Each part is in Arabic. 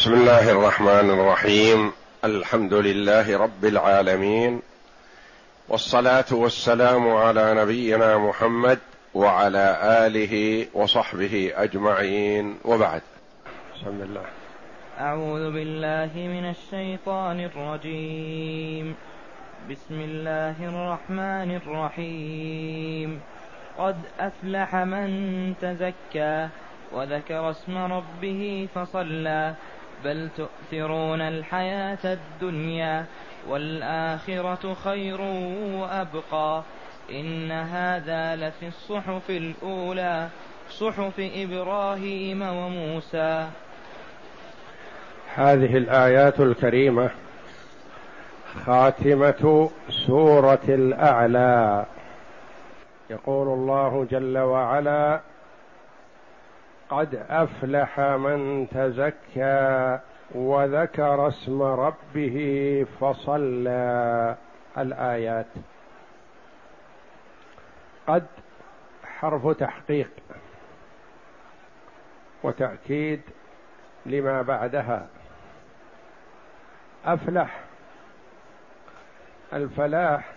بسم الله الرحمن الرحيم. الحمد لله رب العالمين. والصلاة والسلام على نبينا محمد وعلى آله وصحبه أجمعين. وبعد. بسم الله. أعوذ بالله من الشيطان الرجيم. بسم الله الرحمن الرحيم. قد أفلح من تزكى وذكر اسم ربه فصلى بل تؤثرون الحياة الدنيا والآخرة خير وأبقى إن هذا لفي الصحف الأولى صحف إبراهيم وموسى. هذه الآيات الكريمة خاتمة سورة الأعلى. يقول الله جل وعلا قد أفلح من تزكى وذكر اسم ربه فصلى. الآيات. قد حرف تحقيق وتأكيد لما بعدها. أفلح. الفلاح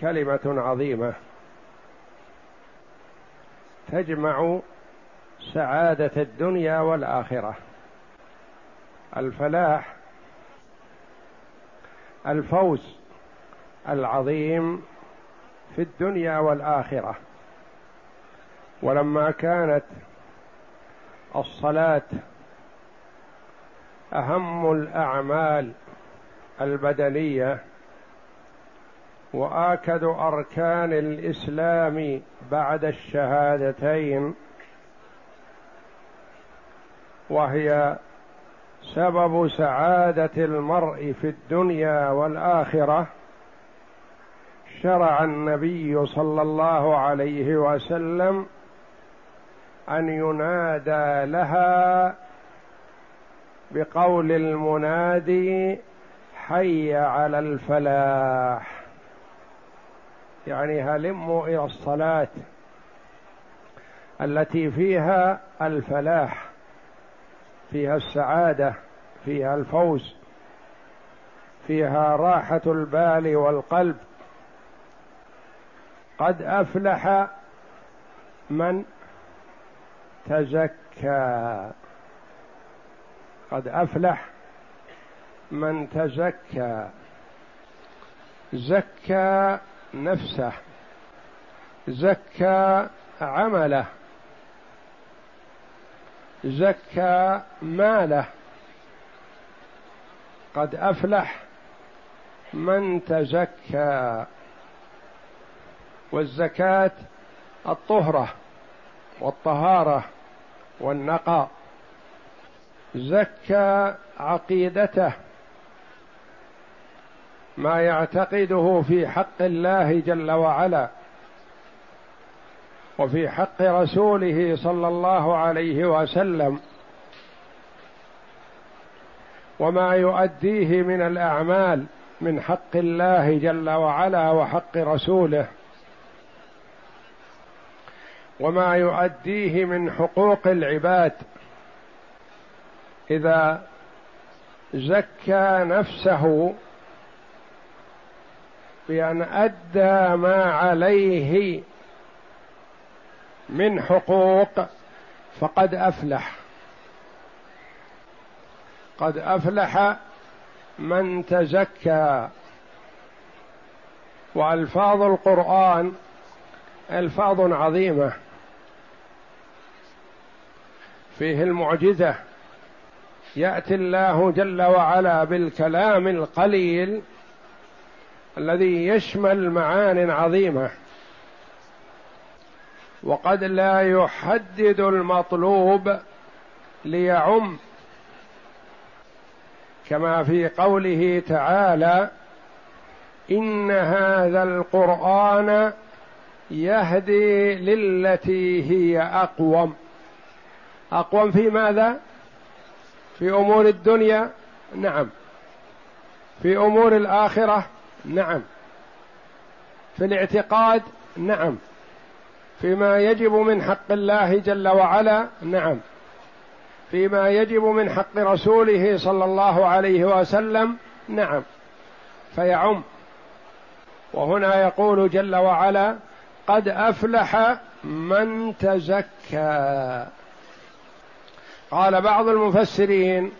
كلمة عظيمة. تجمع سعادة الدنيا والآخرة. الفلاح الفوز العظيم في الدنيا والآخرة. ولما كانت الصلاة أهم الأعمال البدنية وآكد أركان الإسلام بعد الشهادتين وهي سبب سعادة المرء في الدنيا والآخرة شرع النبي صلى الله عليه وسلم أن ينادى لها بقول المنادي حي على الفلاح يعني هلموا إلى الصلاة التي فيها الفلاح. فيها السعادة فيها الفوز فيها راحة البال والقلب. قد أفلح من تزكى. قد أفلح من تزكى. زكى نفسه زكى عمله. زكى ماله. قد أفلح من تزكى. والزكاة الطهرة والطهارة والنقاء. زكى عقيدته. ما يعتقده في حق الله جل وعلا. وفي حق رسوله صلى الله عليه وسلم. وما يؤديه من الأعمال من حق الله جل وعلا وحق رسوله. وما يؤديه من حقوق العباد. إذا زكى نفسه بأن أدى ما عليه من حقوق فقد أفلح. قد أفلح من تزكى. وألفاظ القرآن ألفاظ عظيمة. فيه المعجزة. يأتي الله جل وعلا بالكلام القليل الذي يشمل معان عظيمة. وقد لا يحدد المطلوب ليعم. كما في قوله تعالى إن هذا القرآن يهدي للتي هي أقوم. أقوم في ماذا؟ في أمور الدنيا؟ نعم. في أمور الآخرة؟ نعم. في الاعتقاد؟ نعم. فيما يجب من حق الله جل وعلا نعم. فيما يجب من حق رسوله صلى الله عليه وسلم نعم. فيعم. وهنا يقول جل وعلا قد أفلح من تزكى. قال بعض المفسرين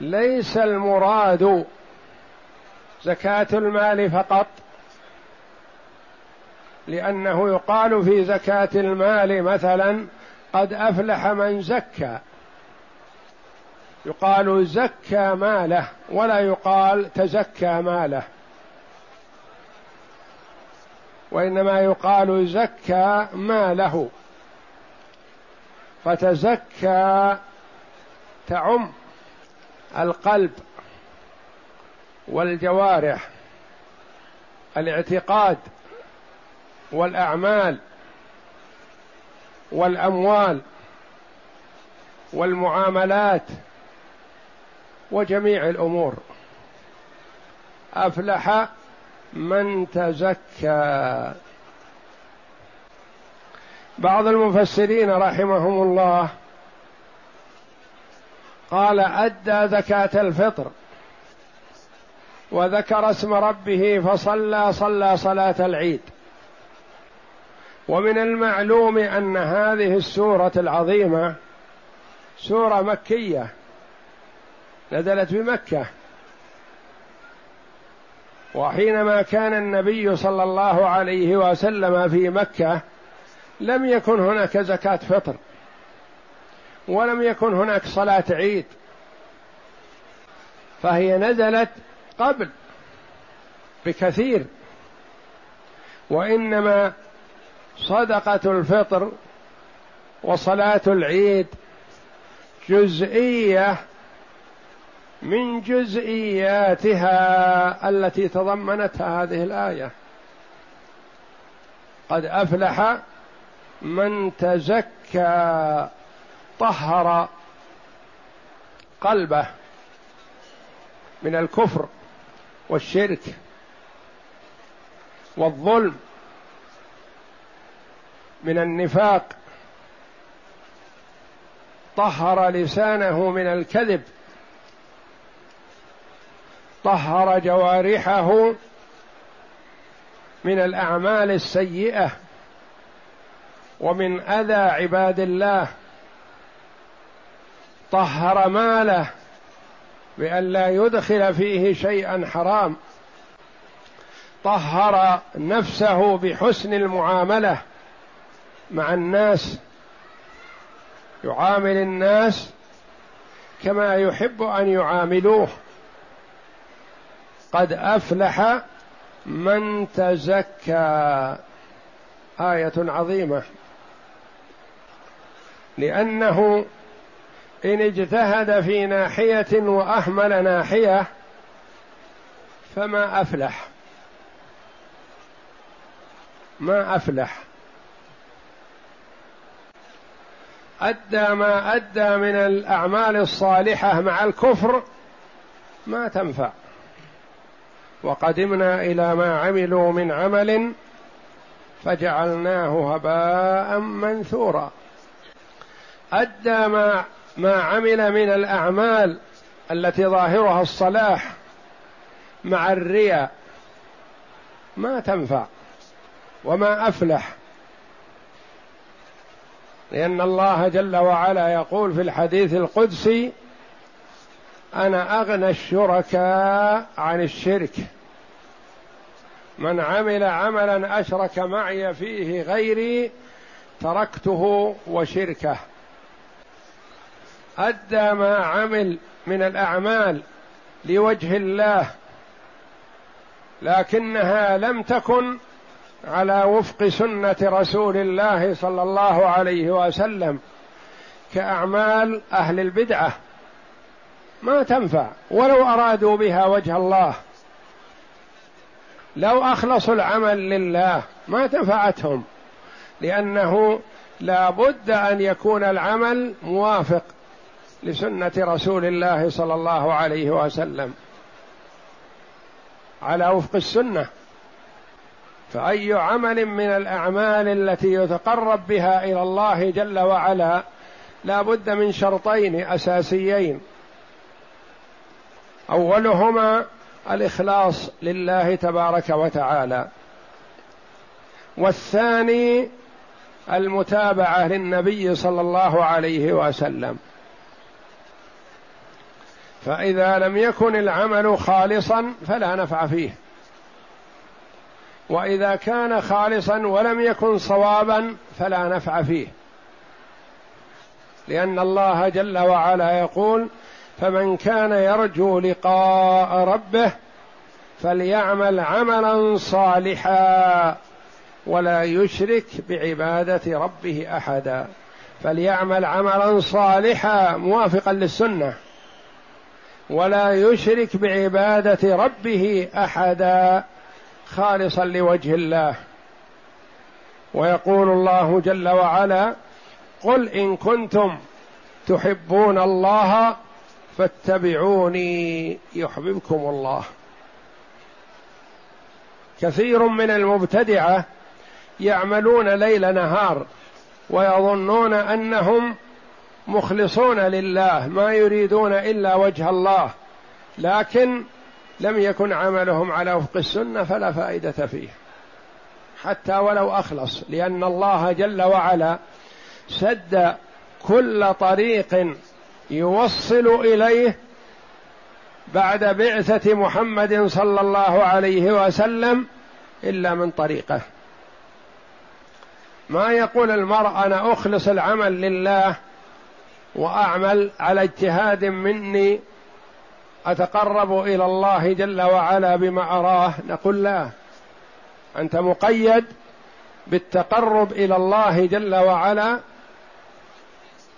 ليس المراد زكاة المال فقط لأنه يقال في زكاة المال مثلا قد أفلح من زكى. يقال زكى ماله ولا يقال تزكى ماله. وإنما يقال زكى ماله. فتزكى تعم القلب والجوارح الاعتقاد والأعمال والأموال والمعاملات وجميع الأمور. أفلح من تزكى. بعض المفسرين رحمهم الله قال أدى زكاة الفطر وذكر اسم ربه فصلى صلى صلاة العيد. ومن المعلوم أن هذه السورة العظيمة سورة مكية نزلت بمكة. وحينما كان النبي صلى الله عليه وسلم في مكة لم يكن هناك زكاة فطر ولم يكن هناك صلاة عيد فهي نزلت قبل بكثير. وإنما صدقة الفطر وصلاة العيد جزئية من جزئياتها التي تضمنتها هذه الآية. قد أفلح من تزكى طهر قلبه من الكفر والشرك والظلم من النفاق طهر لسانه من الكذب طهر جوارحه من الأعمال السيئة ومن أذى عباد الله طهر ماله بأن لا يدخل فيه شيئا حرام طهر نفسه بحسن المعاملة. مع الناس يعامل الناس كما يحب أن يعاملوه. قد أفلح من تزكى. آية عظيمة. لأنه إن اجتهد في ناحية وأهمل ناحية فما أفلح. ما أفلح. أدى ما أدى من الأعمال الصالحة مع الكفر ما تنفع. وقدمنا إلى ما عملوا من عمل فجعلناه هباء منثورا. أدى ما ما عمل من الأعمال التي ظاهرها الصلاح مع الرياء ما تنفع. وما أفلح لأن الله جل وعلا يقول في الحديث القدسي أنا أغنى الشركاء عن الشرك. من عمل عملا أشرك معي فيه غيري تركته وشركه. أدى ما عمل من الأعمال لوجه الله لكنها لم تكن على وفق سنة رسول الله صلى الله عليه وسلم كأعمال أهل البدعة. ما تنفع. ولو أرادوا بها وجه الله. لو أخلصوا العمل لله ما تنفعتهم. لأنه لا بد أن يكون العمل موافق لسنة رسول الله صلى الله عليه وسلم. على وفق السنة. فأي عمل من الأعمال التي يتقرب بها إلى الله جل وعلا لا بد من شرطين أساسيين. أولهما الإخلاص لله تبارك وتعالى. والثاني المتابعة للنبي صلى الله عليه وسلم. فإذا لم يكن العمل خالصا فلا نفع فيه. وإذا كان خالصا ولم يكن صوابا فلا نفع فيه. لأن الله جل وعلا يقول فمن كان يرجو لقاء ربه فليعمل عملا صالحا ولا يشرك بعبادة ربه احدا. فليعمل عملا صالحا موافقا للسنة ولا يشرك بعبادة ربه احدا. خالصا لوجه الله. ويقول الله جل وعلا قل إن كنتم تحبون الله فاتبعوني يحببكم الله. كثير من المبتدعة يعملون ليل نهار ويظنون أنهم مخلصون لله ما يريدون إلا وجه الله. لكن لم يكن عملهم على وفق السنة فلا فائدة فيه. حتى ولو أخلص لأن الله جل وعلا سد كل طريق يوصل إليه بعد بعثة محمد صلى الله عليه وسلم إلا من طريقه. ما يقول المرء أنا أخلص العمل لله وأعمل على اجتهاد مني أتقرب إلى الله جل وعلا بما أراه؟ نقول لا. أنت مقيد بالتقرب إلى الله جل وعلا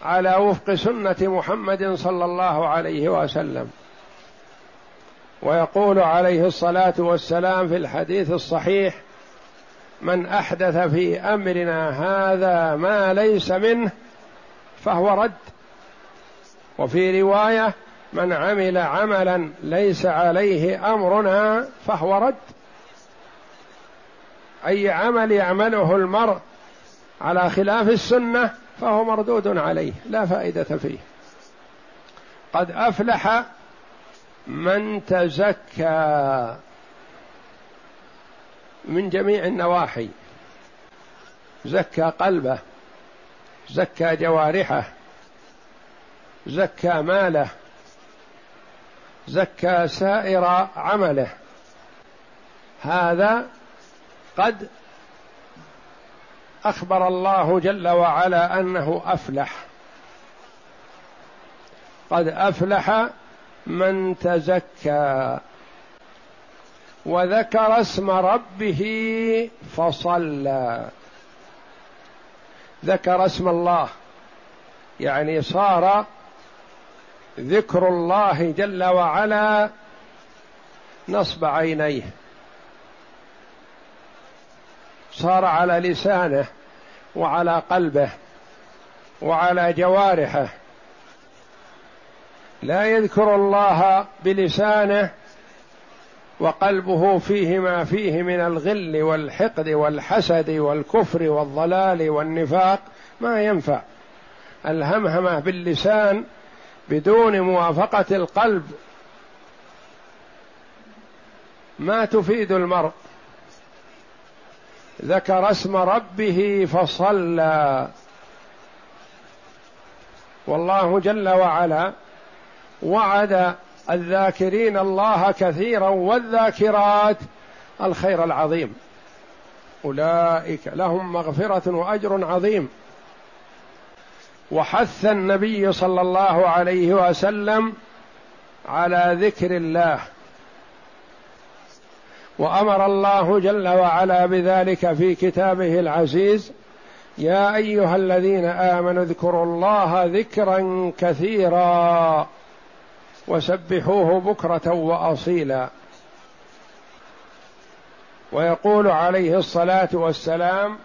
على وفق سنة محمد صلى الله عليه وسلم. ويقول عليه الصلاة والسلام في الحديث الصحيح من أحدث في أمرنا هذا ما ليس منه فهو رد. وفي رواية من عمل عملا ليس عليه أمرنا فهو رد. أي عمل يعمله المرء على خلاف السنة فهو مردود عليه لا فائدة فيه. قد أفلح من تزكى من جميع النواحي. زكى قلبه زكى جوارحه زكى ماله زكى سائر عمله. هذا قد أخبر الله جل وعلا أنه أفلح. قد أفلح من تزكى وذكر اسم ربه فصلى. ذكر اسم الله يعني صار ذكر الله جل وعلا نصب عينيه. صار على لسانه وعلى قلبه وعلى جوارحه. لا يذكر الله بلسانه وقلبه فيه ما فيه من الغل والحقد والحسد والكفر والضلال والنفاق. ما ينفع. الهمهمة باللسان بدون موافقة القلب ما تفيد المرء. ذكر اسم ربه فصلى. والله جل وعلا وعد الذاكرين الله كثيرا والذاكرات الخير العظيم. أولئك لهم مغفرة وأجر عظيم. وحث النبي صلى الله عليه وسلم على ذكر الله. وأمر الله جل وعلا بذلك في كتابه العزيز يا أيها الذين آمنوا اذكروا الله ذكرا كثيرا وسبحوه بكرة وأصيلا. ويقول عليه الصلاة والسلام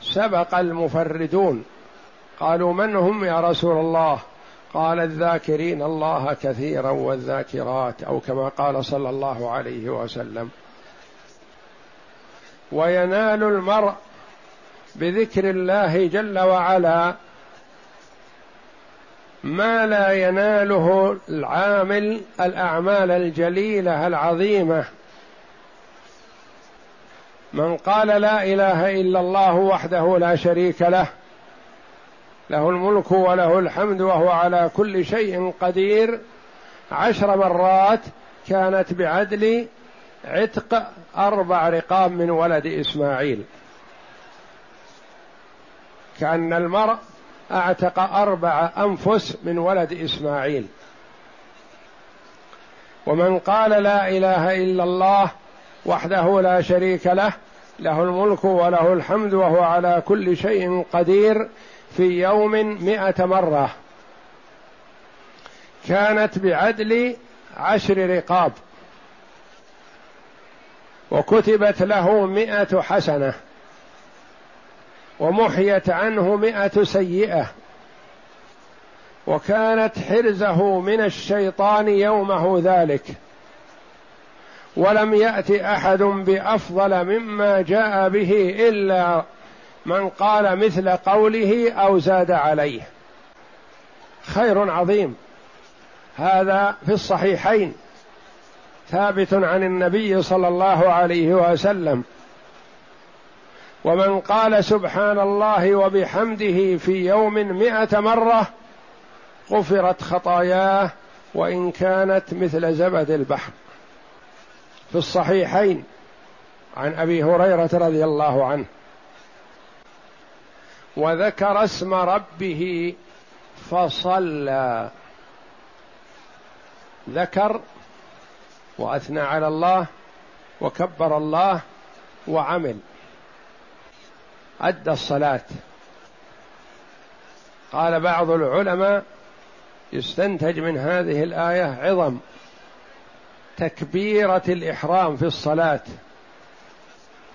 سبق المفردون. قالوا من هم يا رسول الله؟ قال الذاكرين الله كثيرا والذاكرات أو كما قال صلى الله عليه وسلم. وينال المرء بذكر الله جل وعلا ما لا يناله العامل الأعمال الجليلة العظيمة. من قال لا إله إلا الله وحده لا شريك له له الملك وله الحمد وهو على كل شيء قدير. عشر مرات كانت بعدل عتق أربع رقاب من ولد إسماعيل. كأن المرء أعتق أربع أنفس من ولد إسماعيل. ومن قال لا إله إلا الله وحده لا شريك له له الملك وله الحمد وهو على كل شيء قدير. في يوم مائة مرة كانت بعدل عشر رقاب وكتبت له مائة حسنة ومحيت عنه مائة سيئة وكانت حرزه من الشيطان يومه ذلك ولم يأت أحد بأفضل مما جاء به إلا من قال مثل قوله أو زاد عليه. خير عظيم. هذا في الصحيحين. ثابت عن النبي صلى الله عليه وسلم. ومن قال سبحان الله وبحمده في يوم مائة مرة غفرت خطاياه وإن كانت مثل زبد البحر. في الصحيحين. عن أبي هريرة رضي الله عنه. وذكر اسم ربه فصلى. ذكر وأثنى على الله وكبر الله وعمل. أدى الصلاة. قال بعض العلماء يستنتج من هذه الآية عظم تكبيرة الإحرام في الصلاة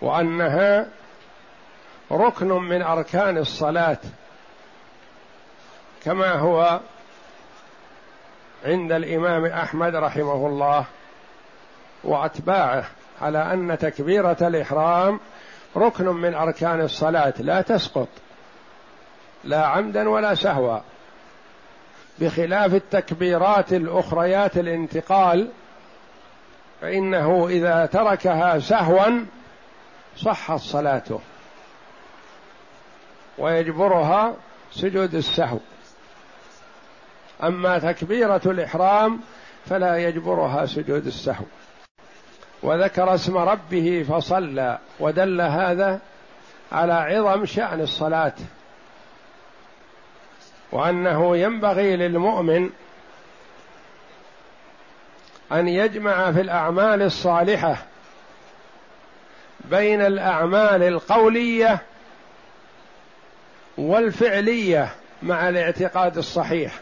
وأنها ركن من أركان الصلاة كما هو عند الإمام أحمد رحمه الله وأتباعه على أن تكبيرة الإحرام ركن من أركان الصلاة لا تسقط لا عمدا ولا سهوا. بخلاف التكبيرات الأخريات الانتقال فإنه إذا تركها سهوا صحت صلاته. ويجبرها سجود السهو. أما تكبيرة الإحرام فلا يجبرها سجود السهو. وذكر اسم ربه فصلى ودل هذا على عظم شأن الصلاة. وأنه ينبغي للمؤمن أن يجمع في الأعمال الصالحة بين الأعمال القولية والفعلية مع الاعتقاد الصحيح.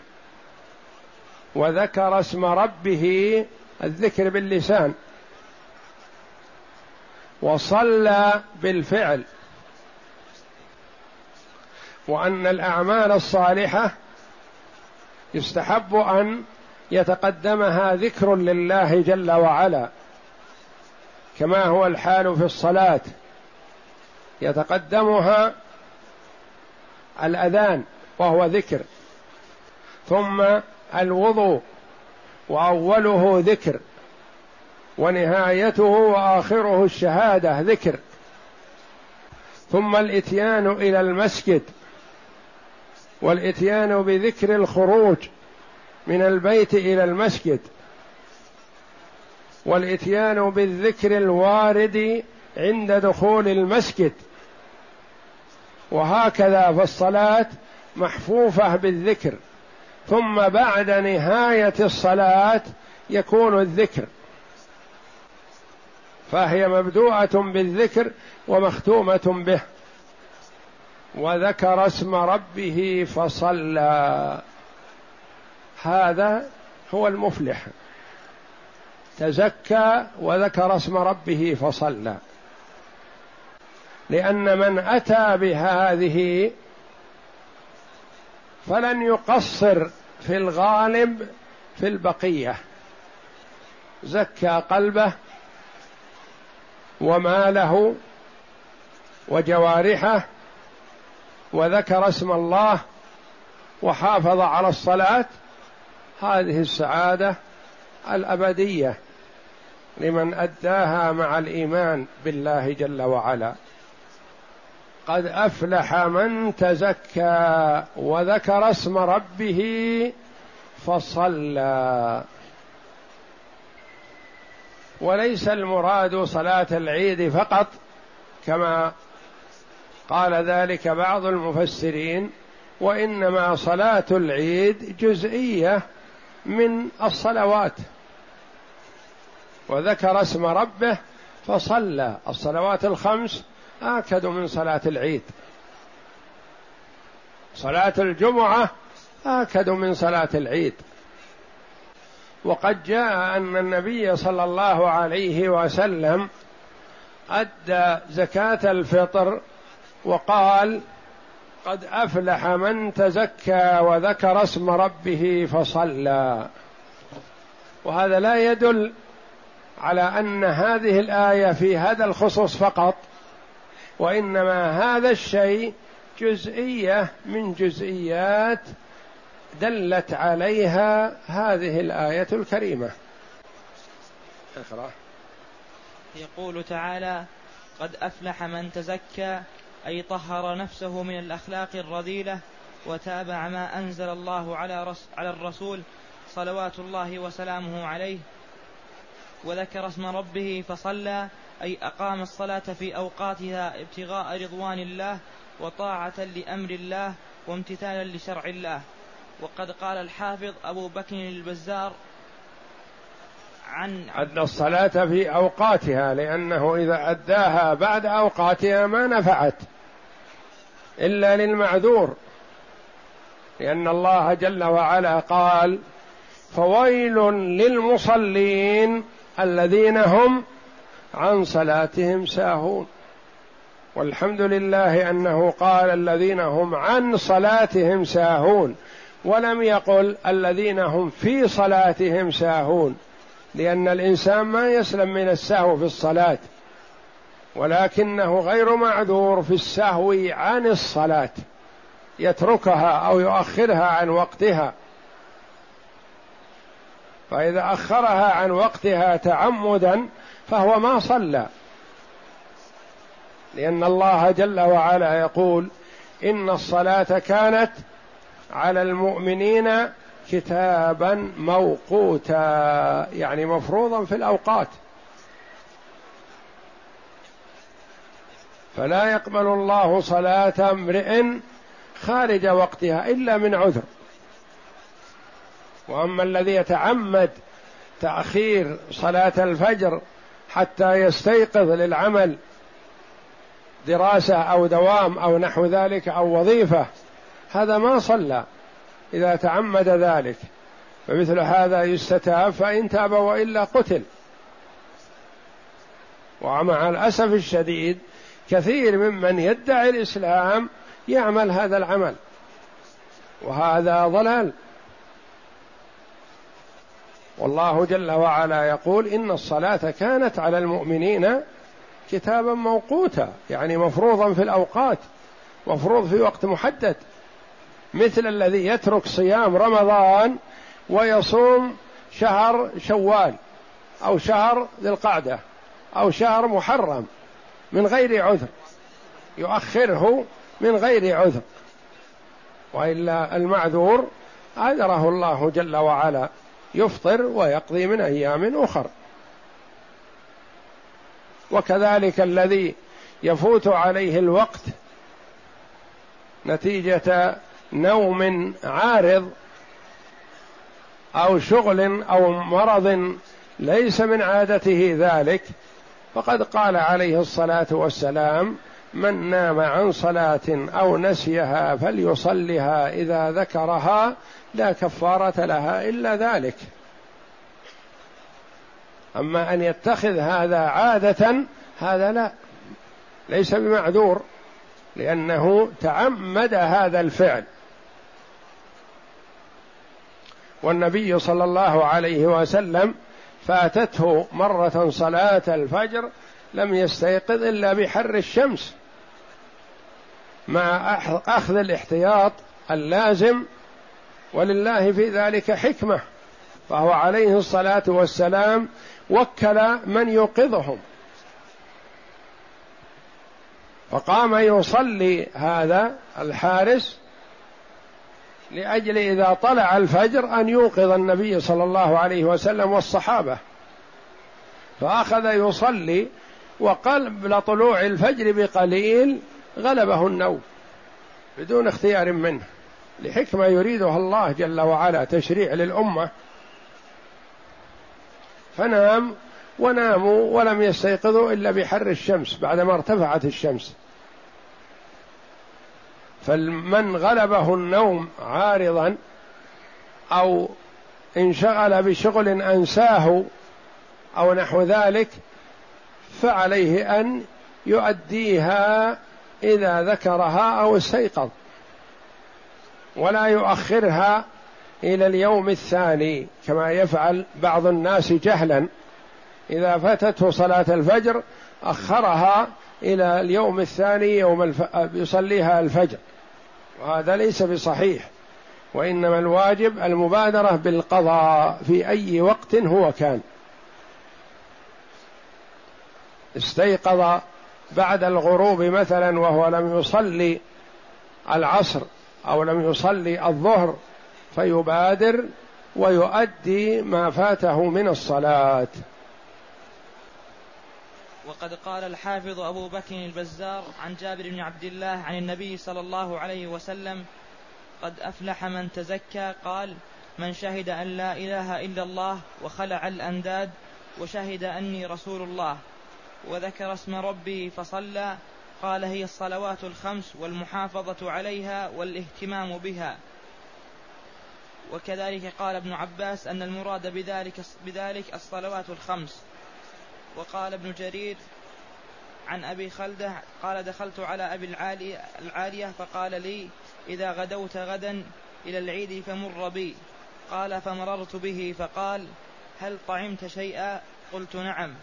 وذكر اسم ربه الذكر باللسان. وصلى بالفعل. وأن الأعمال الصالحة يستحب أن يتقدمها ذكر لله جل وعلا. كما هو الحال في الصلاة. يتقدمها الأذان وهو ذكر. ثم الوضوء وأوله ذكر. ونهايته وآخره الشهادة ذكر. ثم الإتيان إلى المسجد. والإتيان بذكر الخروج من البيت إلى المسجد. والإتيان بالذكر الوارد عند دخول المسجد. وهكذا فالصلاه محفوفة بالذكر. ثم بعد نهاية الصلاة يكون الذكر. فهي مبدوءة بالذكر ومختومة به. وذكر اسم ربه فصلى. هذا هو المفلح. تزكى وذكر اسم ربه فصلى. لأن من أتى بهذه فلن يقصر في الغالب في البقية. زكى قلبه وماله وجوارحه وذكر اسم الله وحافظ على الصلاة. هذه السعادة الأبدية لمن أداها مع الإيمان بالله جل وعلا. قد أفلح من تزكى وذكر اسم ربه فصلى. وليس المراد صلاة العيد فقط كما قال ذلك بعض المفسرين وإنما صلاة العيد جزئية من الصلوات. وذكر اسم ربه فصلى. الصلوات الخمس آكد من صلاة العيد. صلاة الجمعة آكد من صلاة العيد. وقد جاء أن النبي صلى الله عليه وسلم أدى زكاة الفطر وقال قد أفلح من تزكى وذكر اسم ربه فصلى. وهذا لا يدل على أن هذه الآية في هذا الخصوص فقط وإنما هذا الشيء جزئية من جزئيات دلت عليها هذه الآية الكريمة. اقرأ. يقول تعالى قد أفلح من تزكى أي طهر نفسه من الأخلاق الرذيلة وتابع ما أنزل الله على على الرسول صلوات الله وسلامه عليه وذكر اسم ربه فصلى أي أقام الصلاة في أوقاتها ابتغاء رضوان الله وطاعة لأمر الله وامتثالا لشرع الله. وقد قال الحافظ أبو بكر البزار عن أن الصلاة في أوقاتها لأنه إذا أداها بعد أوقاتها ما نفعت إلا للمعذور لأن الله جل وعلا قال فويل للمصلين الذين هم عن صلاتهم ساهون. والحمد لله أنه قال الذين هم عن صلاتهم ساهون ولم يقل الذين هم في صلاتهم ساهون لأن الإنسان ما يسلم من السهو في الصلاة ولكنه غير معذور في السهو عن الصلاة يتركها أو يؤخرها عن وقتها. فإذا أخرها عن وقتها تعمدا فهو ما صلى. لأن الله جل وعلا يقول إن الصلاة كانت على المؤمنين كتابا موقوتا يعني مفروضا في الأوقات. فلا يقبل الله صلاة امرئ خارج وقتها إلا من عذر. وأما الذي يتعمد تأخير صلاة الفجر حتى يستيقظ للعمل دراسة أو دوام أو نحو ذلك أو وظيفة. هذا ما صلى. إذا تعمد ذلك فمثل هذا يستتاب فإن تاب وإلا قتل. ومع الأسف الشديد كثير ممن يدعي الإسلام يعمل هذا العمل. وهذا ضلال. والله جل وعلا يقول إن الصلاة كانت على المؤمنين كتابا موقوتا يعني مفروضا في الأوقات مفروض في وقت محدد مثل الذي يترك صيام رمضان ويصوم شهر شوال أو شهر ذي القعدة أو شهر محرم من غير عذر يؤخره من غير عذر وإلا المعذور عذره الله جل وعلا. يفطر ويقضي من أيام أخر. وكذلك الذي يفوت عليه الوقت نتيجة نوم عارض أو شغل أو مرض ليس من عادته ذلك. فقد قال عليه الصلاة والسلام من نام عن صلاة أو نسيها فليصلها إذا ذكرها لا كفارة لها إلا ذلك. أما أن يتخذ هذا عادة هذا لا ليس بمعذور لأنه تعمد هذا الفعل. والنبي صلى الله عليه وسلم فاتته مرة صلاة الفجر لم يستيقظ إلا بحر الشمس. مع أخذ الاحتياط اللازم ولله في ذلك حكمة فهو عليه الصلاة والسلام وكل من يوقظهم. فقام يصلي هذا الحارس لأجل إذا طلع الفجر أن يوقظ النبي صلى الله عليه وسلم والصحابة. فأخذ يصلي وقبل طلوع الفجر بقليل غلبه النوم بدون اختيار منه لحكمة يريدها الله جل وعلا تشريع للأمة. فنام وناموا ولم يستيقظوا إلا بحر الشمس بعدما ارتفعت الشمس. فمن غلبه النوم عارضا أو انشغل بشغل أنساه أو نحو ذلك فعليه أن يؤديها إذا ذكرها أو استيقظ. ولا يؤخرها إلى اليوم الثاني كما يفعل بعض الناس جهلا. إذا فاتته صلاة الفجر أخرها إلى اليوم الثاني يوم الف... يصليها الفجر. وهذا ليس بصحيح. وإنما الواجب المبادرة بالقضاء في أي وقت هو كان. استيقظ بعد الغروب مثلا وهو لم يصلي العصر أو لم يصلي الظهر فيبادر ويؤدي ما فاته من الصلاة. وقد قال الحافظ أبو بكر البزار عن جابر بن عبد الله عن النبي صلى الله عليه وسلم قد أفلح من تزكى قال من شهد أن لا إله إلا الله وخلع الأنداد وشهد أني رسول الله. وذكر اسم ربه فصلى قال هي الصلوات الخمس والمحافظة عليها والاهتمام بها. وكذلك قال ابن عباس أن المراد بذلك بذلك الصلوات الخمس. وقال ابن جرير عن أبي خلدة قال دخلت على أبي العالية, العالية فقال لي إذا غدوت غدا إلى العيد فمر بي. قال فمررت به فقال هل طعمت شيئا؟ قلت نعم.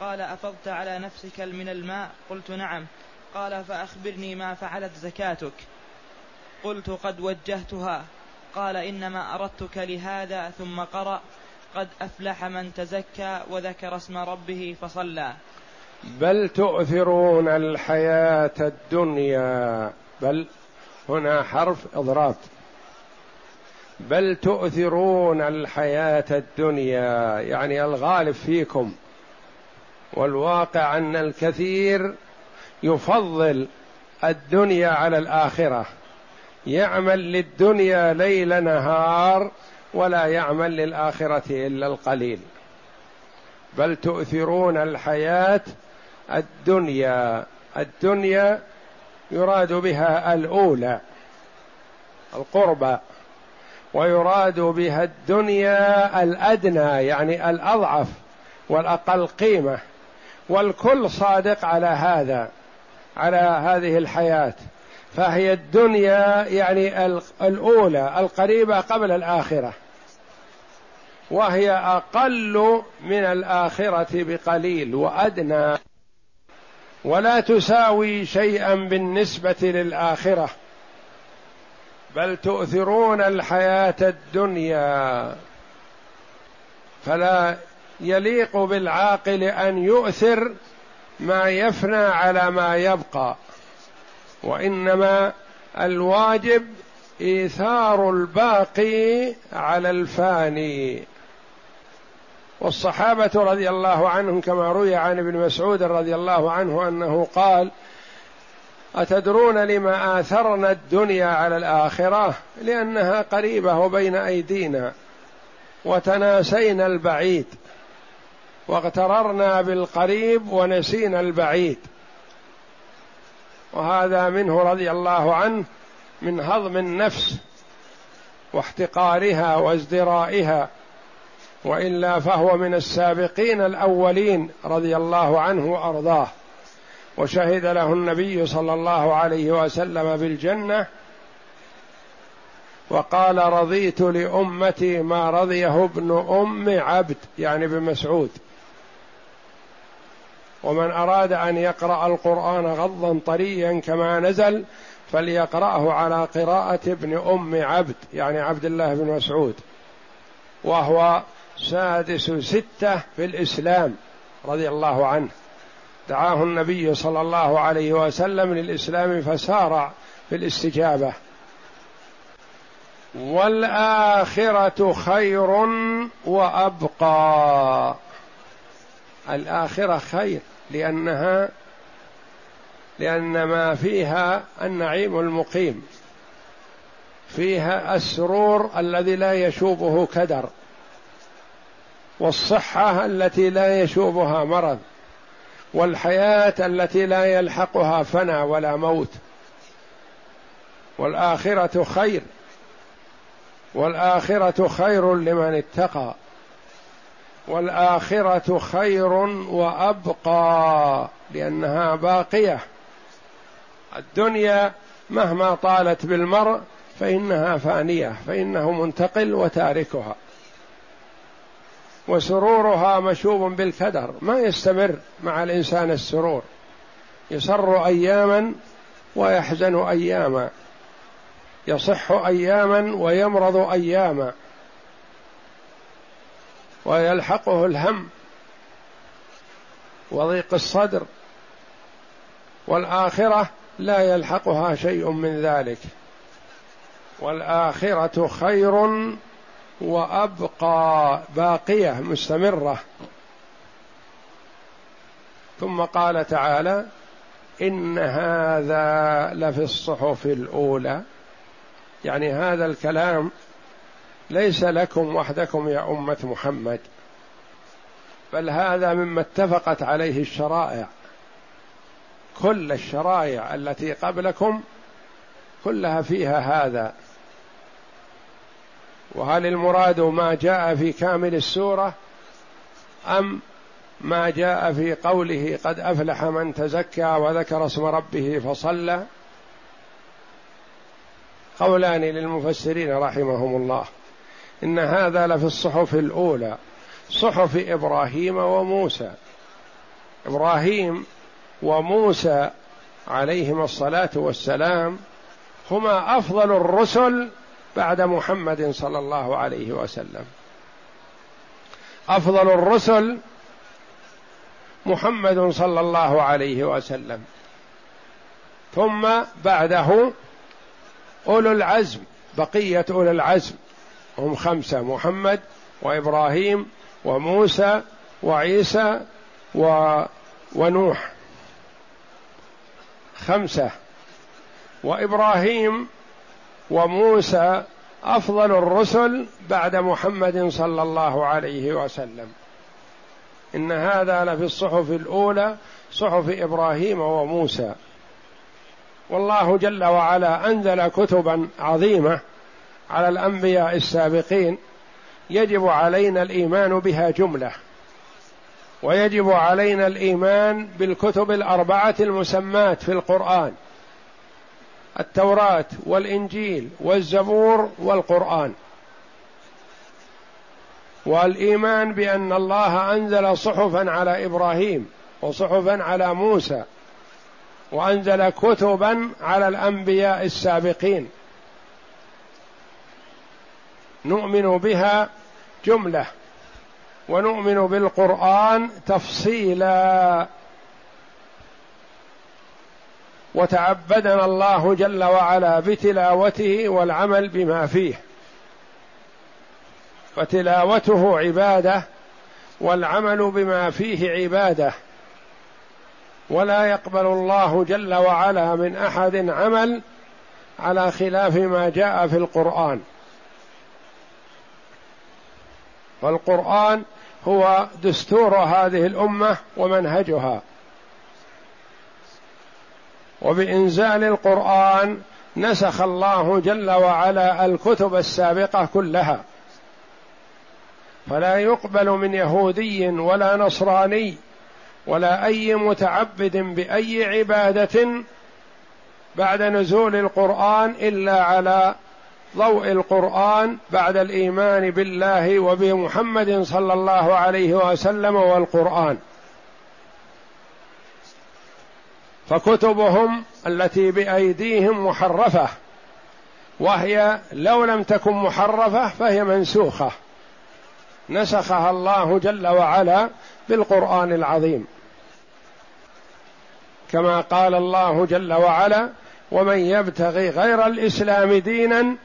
قال أفضت على نفسك من الماء؟ قلت نعم. قال فأخبرني ما فعلت زكاتك. قلت قد وجهتها. قال إنما أردتك لهذا ثم قرأ قد أفلح من تزكى وذكر اسم ربه فصلى. بل تؤثرون الحياة الدنيا. بل هنا حرف إضراب بل تؤثرون الحياة الدنيا. يعني الغالب فيكم. والواقع أن الكثير يفضل الدنيا على الآخرة. يعمل للدنيا ليل نهار ولا يعمل للآخرة إلا القليل. بل تؤثرون الحياة الدنيا. الدنيا يراد بها الأولى القربى ويراد بها الدنيا الأدنى يعني الأضعف والأقل قيمة. والكل صادق على هذا على هذه الحياة. فهي الدنيا يعني الأولى القريبة قبل الآخرة. وهي أقل من الآخرة بقليل وأدنى. ولا تساوي شيئا بالنسبة للآخرة. بل تؤثرون الحياة الدنيا. فلا يليق بالعاقل أن يؤثر ما يفنى على ما يبقى وإنما الواجب إيثار الباقي على الفاني. والصحابة رضي الله عنهم كما روي عن ابن مسعود رضي الله عنه أنه قال أتدرون لما آثرنا الدنيا على الآخرة؟ لأنها قريبة وبين أيدينا وتناسينا البعيد. واغتررنا بالقريب ونسينا البعيد. وهذا منه رضي الله عنه من هضم النفس واحتقارها وازدرائها وإلا فهو من السابقين الأولين رضي الله عنه وأرضاه. وشهد له النبي صلى الله عليه وسلم بالجنة وقال رضيت لأمتي ما رضيه ابن أم عبد يعني بمسعود ومن أراد أن يقرأ القرآن غضا طريا كما نزل فليقرأه على قراءة ابن أم عبد يعني عبد الله بن مسعود وهو سادس ستة في الإسلام رضي الله عنه. دعاه النبي صلى الله عليه وسلم للإسلام فسارع في الاستجابة. والآخرة خير وأبقى. الآخرة خير. لأنها لأن ما فيها النعيم المقيم. فيها السرور الذي لا يشوبه كدر والصحة التي لا يشوبها مرض والحياة التي لا يلحقها فنى ولا موت. والآخرة خير والآخرة خير لمن اتقى. والآخرة خير وأبقى لأنها باقية. الدنيا مهما طالت بالمرء فإنها فانية فإنه منتقل وتاركها. وسرورها مشوب بالكدر ما يستمر مع الإنسان السرور. يسر أياما ويحزن أياما. يصح أياما ويمرض أياما. ويلحقه الهم وضيق الصدر والآخرة لا يلحقها شيء من ذلك والآخرة خير وأبقى باقية مستمرة ثم قال تعالى إن هذا لفي الصحف الأولى يعني هذا الكلام ليس لكم وحدكم يا أمة محمد بل هذا مما اتفقت عليه الشرائع. كل الشرائع التي قبلكم كلها فيها هذا. وهل المراد ما جاء في كامل السورة أم ما جاء في قوله قد أفلح من تزكى وذكر اسم ربه فصلى؟ قولان للمفسرين رحمهم الله. إن هذا لفي الصحف الأولى صحف إبراهيم وموسى. إبراهيم وموسى عليهما الصلاة والسلام هما أفضل الرسل بعد محمد صلى الله عليه وسلم. أفضل الرسل محمد صلى الله عليه وسلم. ثم بعده أولو العزم بقية أولو العزم. هم خمسة محمد وإبراهيم وموسى وعيسى و ونوح. خمسة. وإبراهيم وموسى أفضل الرسل بعد محمد صلى الله عليه وسلم. إن هذا لفي الصحف الأولى صحف إبراهيم وموسى. والله جل وعلا أنزل كتبا عظيمة على الأنبياء السابقين يجب علينا الإيمان بها جملة. ويجب علينا الإيمان بالكتب الأربعة المسمات في القرآن. التوراة والإنجيل والزبور والقرآن. والإيمان بأن الله أنزل صحفا على إبراهيم وصحفا على موسى وأنزل كتبا على الأنبياء السابقين. نؤمن بها جملة ونؤمن بالقرآن تفصيلا. وتعبدنا الله جل وعلا بتلاوته والعمل بما فيه. فتلاوته عبادة والعمل بما فيه عبادة. ولا يقبل الله جل وعلا من أحد عمل على خلاف ما جاء في القرآن. والقرآن هو دستور هذه الأمة ومنهجها. وبإنزال القرآن نسخ الله جل وعلا الكتب السابقة كلها. فلا يقبل من يهودي ولا نصراني ولا أي متعبد بأي عبادة بعد نزول القرآن إلا على ضوء القرآن بعد الإيمان بالله وبمحمد صلى الله عليه وسلم والقرآن. فكتبهم التي بأيديهم محرفة وهي لو لم تكن محرفة فهي منسوخة. نسخها الله جل وعلا بالقرآن العظيم. كما قال الله جل وعلا ومن يبتغي غير الإسلام دينا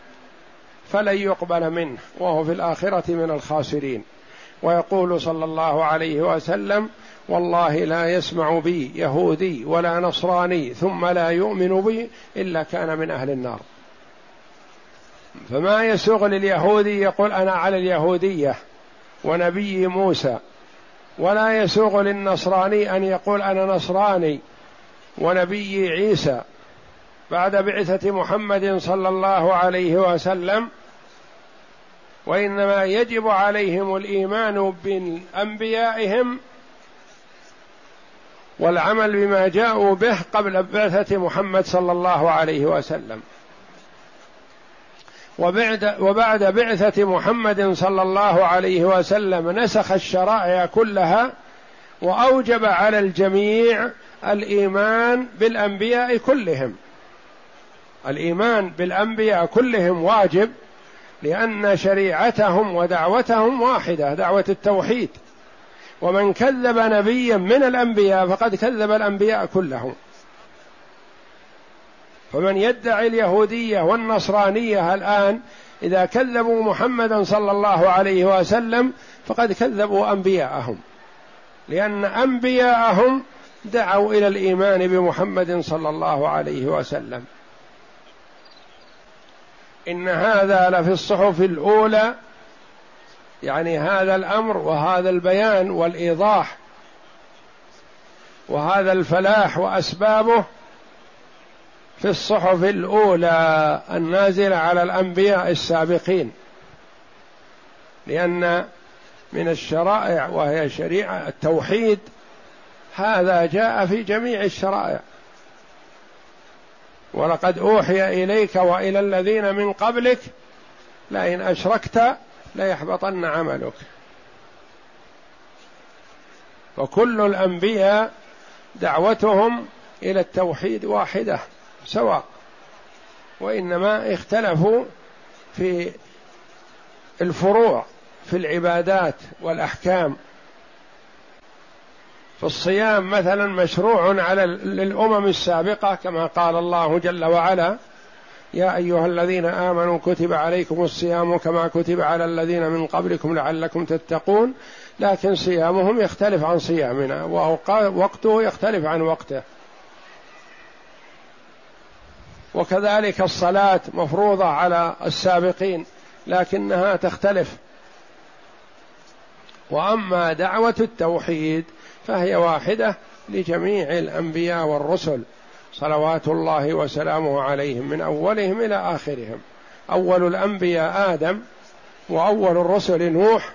فلن يقبل منه وهو في الآخرة من الخاسرين. ويقول صلى الله عليه وسلم والله لا يسمع بي يهودي ولا نصراني ثم لا يؤمن بي إلا كان من أهل النار. فما يسوغ لليهودي يقول أنا على اليهودية ونبي موسى. ولا يسوغ للنصراني أن يقول أنا نصراني ونبي عيسى. بعد بعثة محمد صلى الله عليه وسلم وإنما يجب عليهم الإيمان بانبيائهم والعمل بما جاءوا به قبل بعثة محمد صلى الله عليه وسلم. وبعد وبعد بعثة محمد صلى الله عليه وسلم نسخ الشرائع كلها وأوجب على الجميع الإيمان بالأنبياء كلهم. الإيمان بالأنبياء كلهم واجب لأن شريعتهم ودعوتهم واحدة دعوة التوحيد. ومن كذب نبيا من الأنبياء فقد كذب الأنبياء كلهم. فمن يدعي اليهودية والنصرانية الآن إذا كذبوا محمدا صلى الله عليه وسلم فقد كذبوا أنبياءهم. لأن أنبياءهم دعوا إلى الإيمان بمحمد صلى الله عليه وسلم. إن هذا لفي الصحف الأولى يعني هذا الأمر وهذا البيان والإيضاح وهذا الفلاح وأسبابه في الصحف الأولى النازلة على الأنبياء السابقين. لأن من الشرائع وهي شريعة التوحيد هذا جاء في جميع الشرائع. ولقد أوحي إليك وإلى الذين من قبلك لئن أشركت ليحبطن عملك. وكل الأنبياء دعوتهم إلى التوحيد واحدة سواء وإنما اختلفوا في الفروع في العبادات والأحكام. فالصيام مثلا مشروع على للأمم السابقة كما قال الله جل وعلا يا أيها الذين آمنوا كتب عليكم الصيام كما كتب على الذين من قبلكم لعلكم تتقون لكن صيامهم يختلف عن صيامنا ووقته يختلف عن وقته. وكذلك الصلاة مفروضة على السابقين لكنها تختلف. وأما دعوة التوحيد فهي واحدة لجميع الأنبياء والرسل صلوات الله وسلامه عليهم من أولهم إلى آخرهم. أول الأنبياء آدم وأول الرسل نوح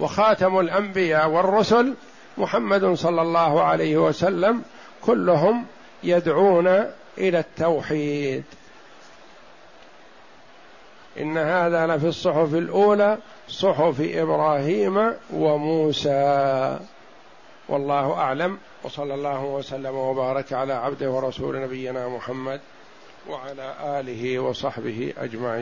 وخاتم الأنبياء والرسل محمد صلى الله عليه وسلم كلهم يدعون إلى التوحيد. إن هذا لفي الصحف الأولى صحف إبراهيم وموسى. والله أعلم. وصلى الله وسلم وبارك على عبده ورسول نبينا محمد وعلى آله وصحبه أجمعين.